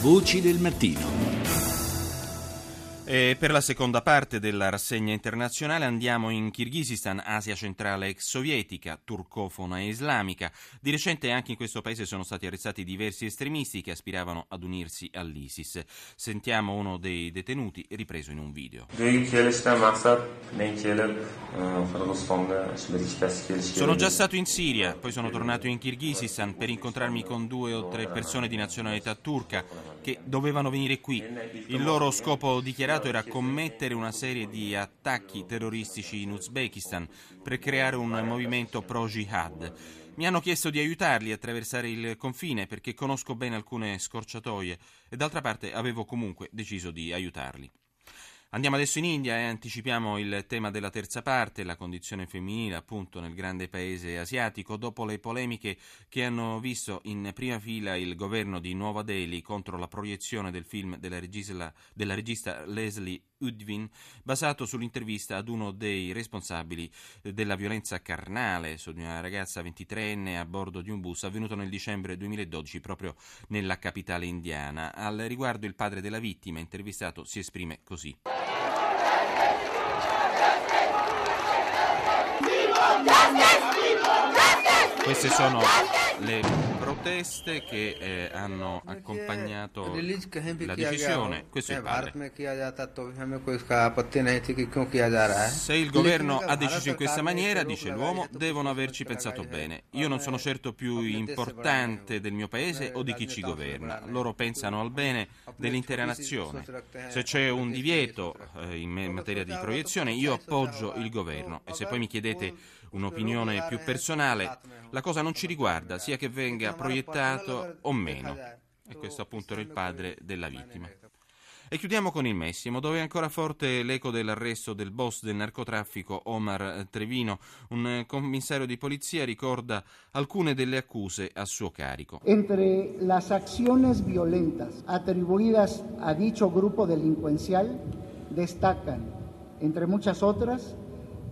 Voci del mattino. E per la seconda parte della rassegna internazionale andiamo in Kirghizistan, Asia centrale ex sovietica, turcofona e islamica. Di recente anche in questo paese sono stati arrestati diversi estremisti che aspiravano ad unirsi all'ISIS. Sentiamo uno dei detenuti ripreso in un video. Sono già stato in Siria, poi sono tornato in Kirghizistan per incontrarmi con due o tre persone di nazionalità turca che dovevano venire qui. Il loro scopo dichiarato dichiarato era commettere una serie di attacchi terroristici in Uzbekistan per creare un movimento pro-jihad. Mi hanno chiesto di aiutarli a attraversare il confine perché conosco bene alcune scorciatoie e d'altra parte avevo comunque deciso di aiutarli. Andiamo adesso in India e anticipiamo il tema della terza parte, la condizione femminile appunto nel grande paese asiatico, dopo le polemiche che hanno visto in prima fila il governo di Nuova Delhi contro la proiezione del film della regista, della regista Leslie Udvin, basato sull'intervista ad uno dei responsabili della violenza carnale su una ragazza 23enne a bordo di un bus avvenuto nel dicembre 2012 proprio nella capitale indiana. Al riguardo il padre della vittima intervistato si esprime così. Queste sono le proteste che eh, hanno accompagnato la decisione. Questo è il padre. Se il governo ha deciso in questa maniera, dice l'uomo, devono averci pensato bene. Io non sono certo più importante del mio paese o di chi ci governa. Loro pensano al bene dell'intera nazione. Se c'è un divieto eh, in materia di proiezione, io appoggio il governo. E se poi mi chiedete un'opinione più personale, la cosa non ci riguarda, sia che venga proiettato o meno. E questo appunto era il padre della vittima. E chiudiamo con il Messimo, dove è ancora forte l'eco dell'arresto del boss del narcotraffico Omar Trevino. Un commissario di polizia ricorda alcune delle accuse a suo carico. Entre las acciones violentas atribuidas a dicho grupo delincuencial destacan, entre muchas otras,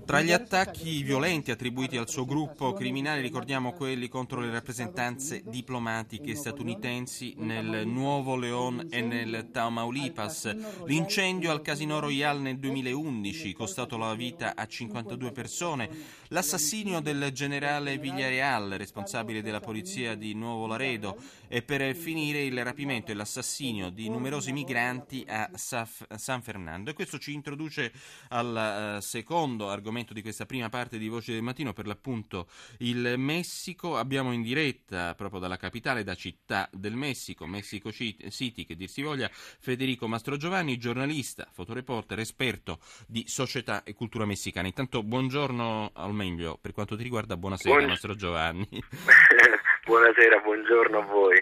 tra gli attacchi violenti attribuiti al suo gruppo criminale ricordiamo quelli contro le rappresentanze diplomatiche statunitensi nel Nuovo León e nel Tamaulipas, l'incendio al Casino Royal nel 2011 costato la vita a 52 persone, l'assassinio del generale Villareal, responsabile della polizia di Nuovo Laredo, e per finire il rapimento e l'assassinio di numerosi migranti a San Fernando. E questo ci introduce al uh, secondo argomento argomento di questa prima parte di Voce del Mattino, per l'appunto il Messico. Abbiamo in diretta proprio dalla capitale, da Città del Messico, Mexico City, che dir si voglia, Federico Mastrogiovanni, giornalista, fotoreporter, esperto di società e cultura messicana. Intanto buongiorno, o meglio, per quanto ti riguarda, buonasera Buon... Mastrogiovanni. Buonasera, buongiorno a voi.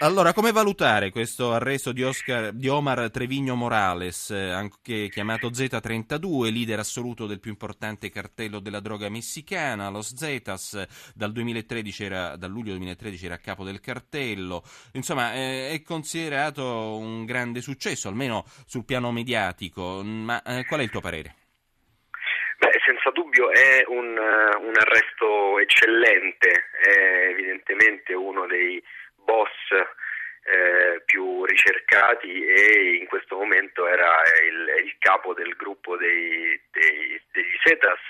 Allora, come valutare questo arresto di, Oscar, di Omar Trevigno Morales, eh, anche chiamato Z32, leader assoluto del più importante cartello della droga messicana, lo Zetas, dal, 2013 era, dal luglio 2013 era capo del cartello, insomma eh, è considerato un grande successo, almeno sul piano mediatico, ma eh, qual è il tuo parere? Dubbio è un, eh, un arresto eccellente, è evidentemente uno dei boss eh, più ricercati e in questo momento era il, il capo del gruppo dei, dei, degli Cetas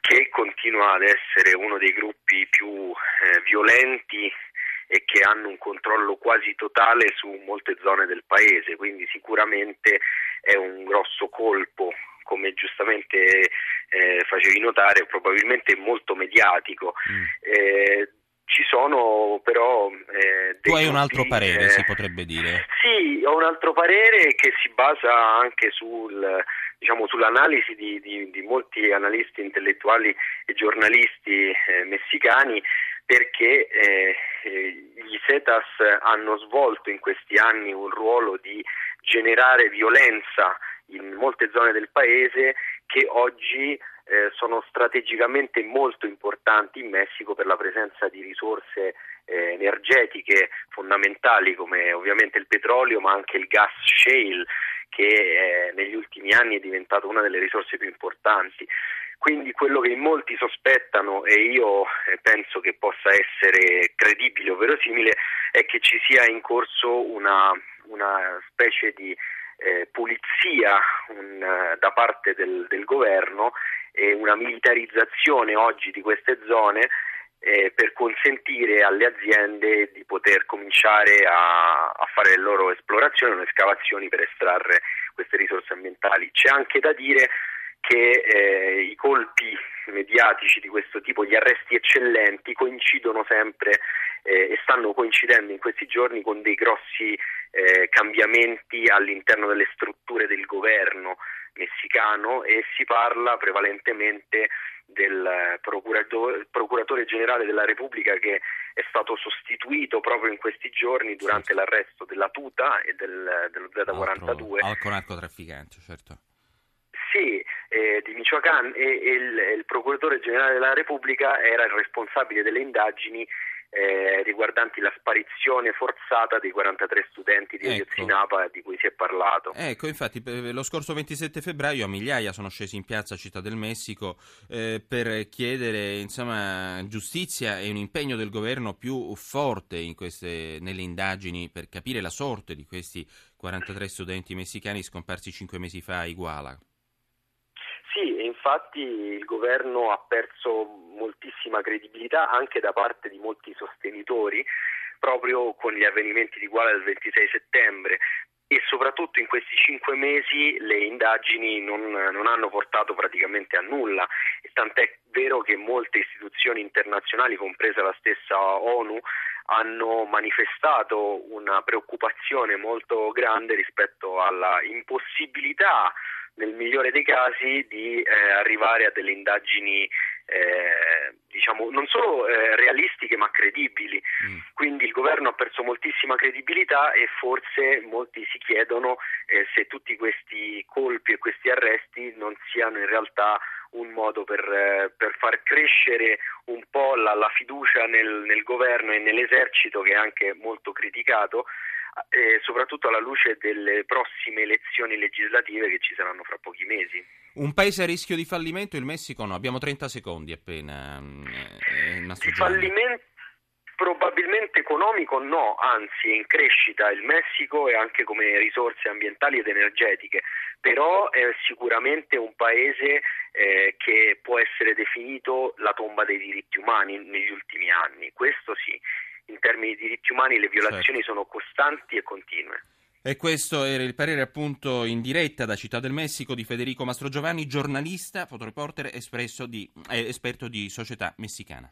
che continua ad essere uno dei gruppi più eh, violenti e che hanno un controllo quasi totale su molte zone del paese, quindi sicuramente è un grosso colpo come giustamente eh, facevi notare, probabilmente molto mediatico. Mm. Eh, ci sono però... Eh, tu hai un altro parere, si potrebbe dire. Sì, ho un altro parere che si basa anche sul, diciamo, sull'analisi di, di, di, molti analisti intellettuali e giornalisti eh, messicani perché eh, gli Cetas hanno svolto in questi anni un ruolo di generare violenza in molte zone del paese che oggi eh, sono strategicamente molto importanti in Messico per la presenza di risorse eh, energetiche fondamentali come ovviamente il petrolio ma anche il gas shale che eh, negli ultimi anni è diventato una delle risorse più importanti. Quindi quello che in molti sospettano e io eh, penso che possa essere credibile o verosimile è che ci sia in corso una una specie di eh, pulizia un, da parte del, del governo e una militarizzazione oggi di queste zone eh, per consentire alle aziende di poter cominciare a, a fare le loro esplorazioni o escavazioni per estrarre queste risorse ambientali. C'è anche da dire che eh, i colpi mediatici di questo tipo, gli arresti eccellenti, coincidono sempre eh, e stanno coincidendo in questi giorni con dei grossi eh, cambiamenti all'interno delle strutture del governo messicano e si parla prevalentemente del procuratore, procuratore, generale della Repubblica che è stato sostituito proprio in questi giorni durante sì. l'arresto della Tuta e del, dello Z42. Altro narcotrafficante, certo. Sì, eh, di Michoacán e, e il, il procuratore generale della Repubblica era il responsabile delle indagini eh, riguardanti la sparizione forzata dei 43 studenti di ecco. Ayotzinapa di cui si è parlato. Ecco, infatti lo scorso 27 febbraio a migliaia sono scesi in piazza Città del Messico eh, per chiedere insomma, giustizia e un impegno del governo più forte queste, nelle indagini per capire la sorte di questi 43 studenti messicani scomparsi cinque mesi fa a Iguala. Infatti il governo ha perso moltissima credibilità anche da parte di molti sostenitori proprio con gli avvenimenti di Guala del 26 settembre. E soprattutto in questi cinque mesi le indagini non, non hanno portato praticamente a nulla, tant'è vero che molte istituzioni internazionali, compresa la stessa ONU, hanno manifestato una preoccupazione molto grande rispetto alla impossibilità nel migliore dei casi di eh, arrivare a delle indagini eh, diciamo non solo eh, realistiche ma credibili. Mm. Quindi il governo ha perso moltissima credibilità e forse molti si chiedono eh, se tutti questi colpi e questi arresti non siano in realtà un modo per, eh, per far crescere un po' la, la fiducia nel, nel governo e nell'esercito che è anche molto criticato eh, soprattutto alla luce delle prossime elezioni legislative che ci saranno fra pochi mesi. Un paese a rischio di fallimento, il Messico no, abbiamo 30 secondi appena. Eh, di fallimento probabilmente economico no, anzi è in crescita il Messico e anche come risorse ambientali ed energetiche, però è sicuramente un paese eh, che può essere definito la tomba dei diritti umani negli ultimi anni, questo sì in termini di diritti umani le violazioni certo. sono costanti e continue. E questo era il parere appunto in diretta da Città del Messico di Federico Mastrogiovanni, giornalista, fotoreporter, di, eh, esperto di società messicana.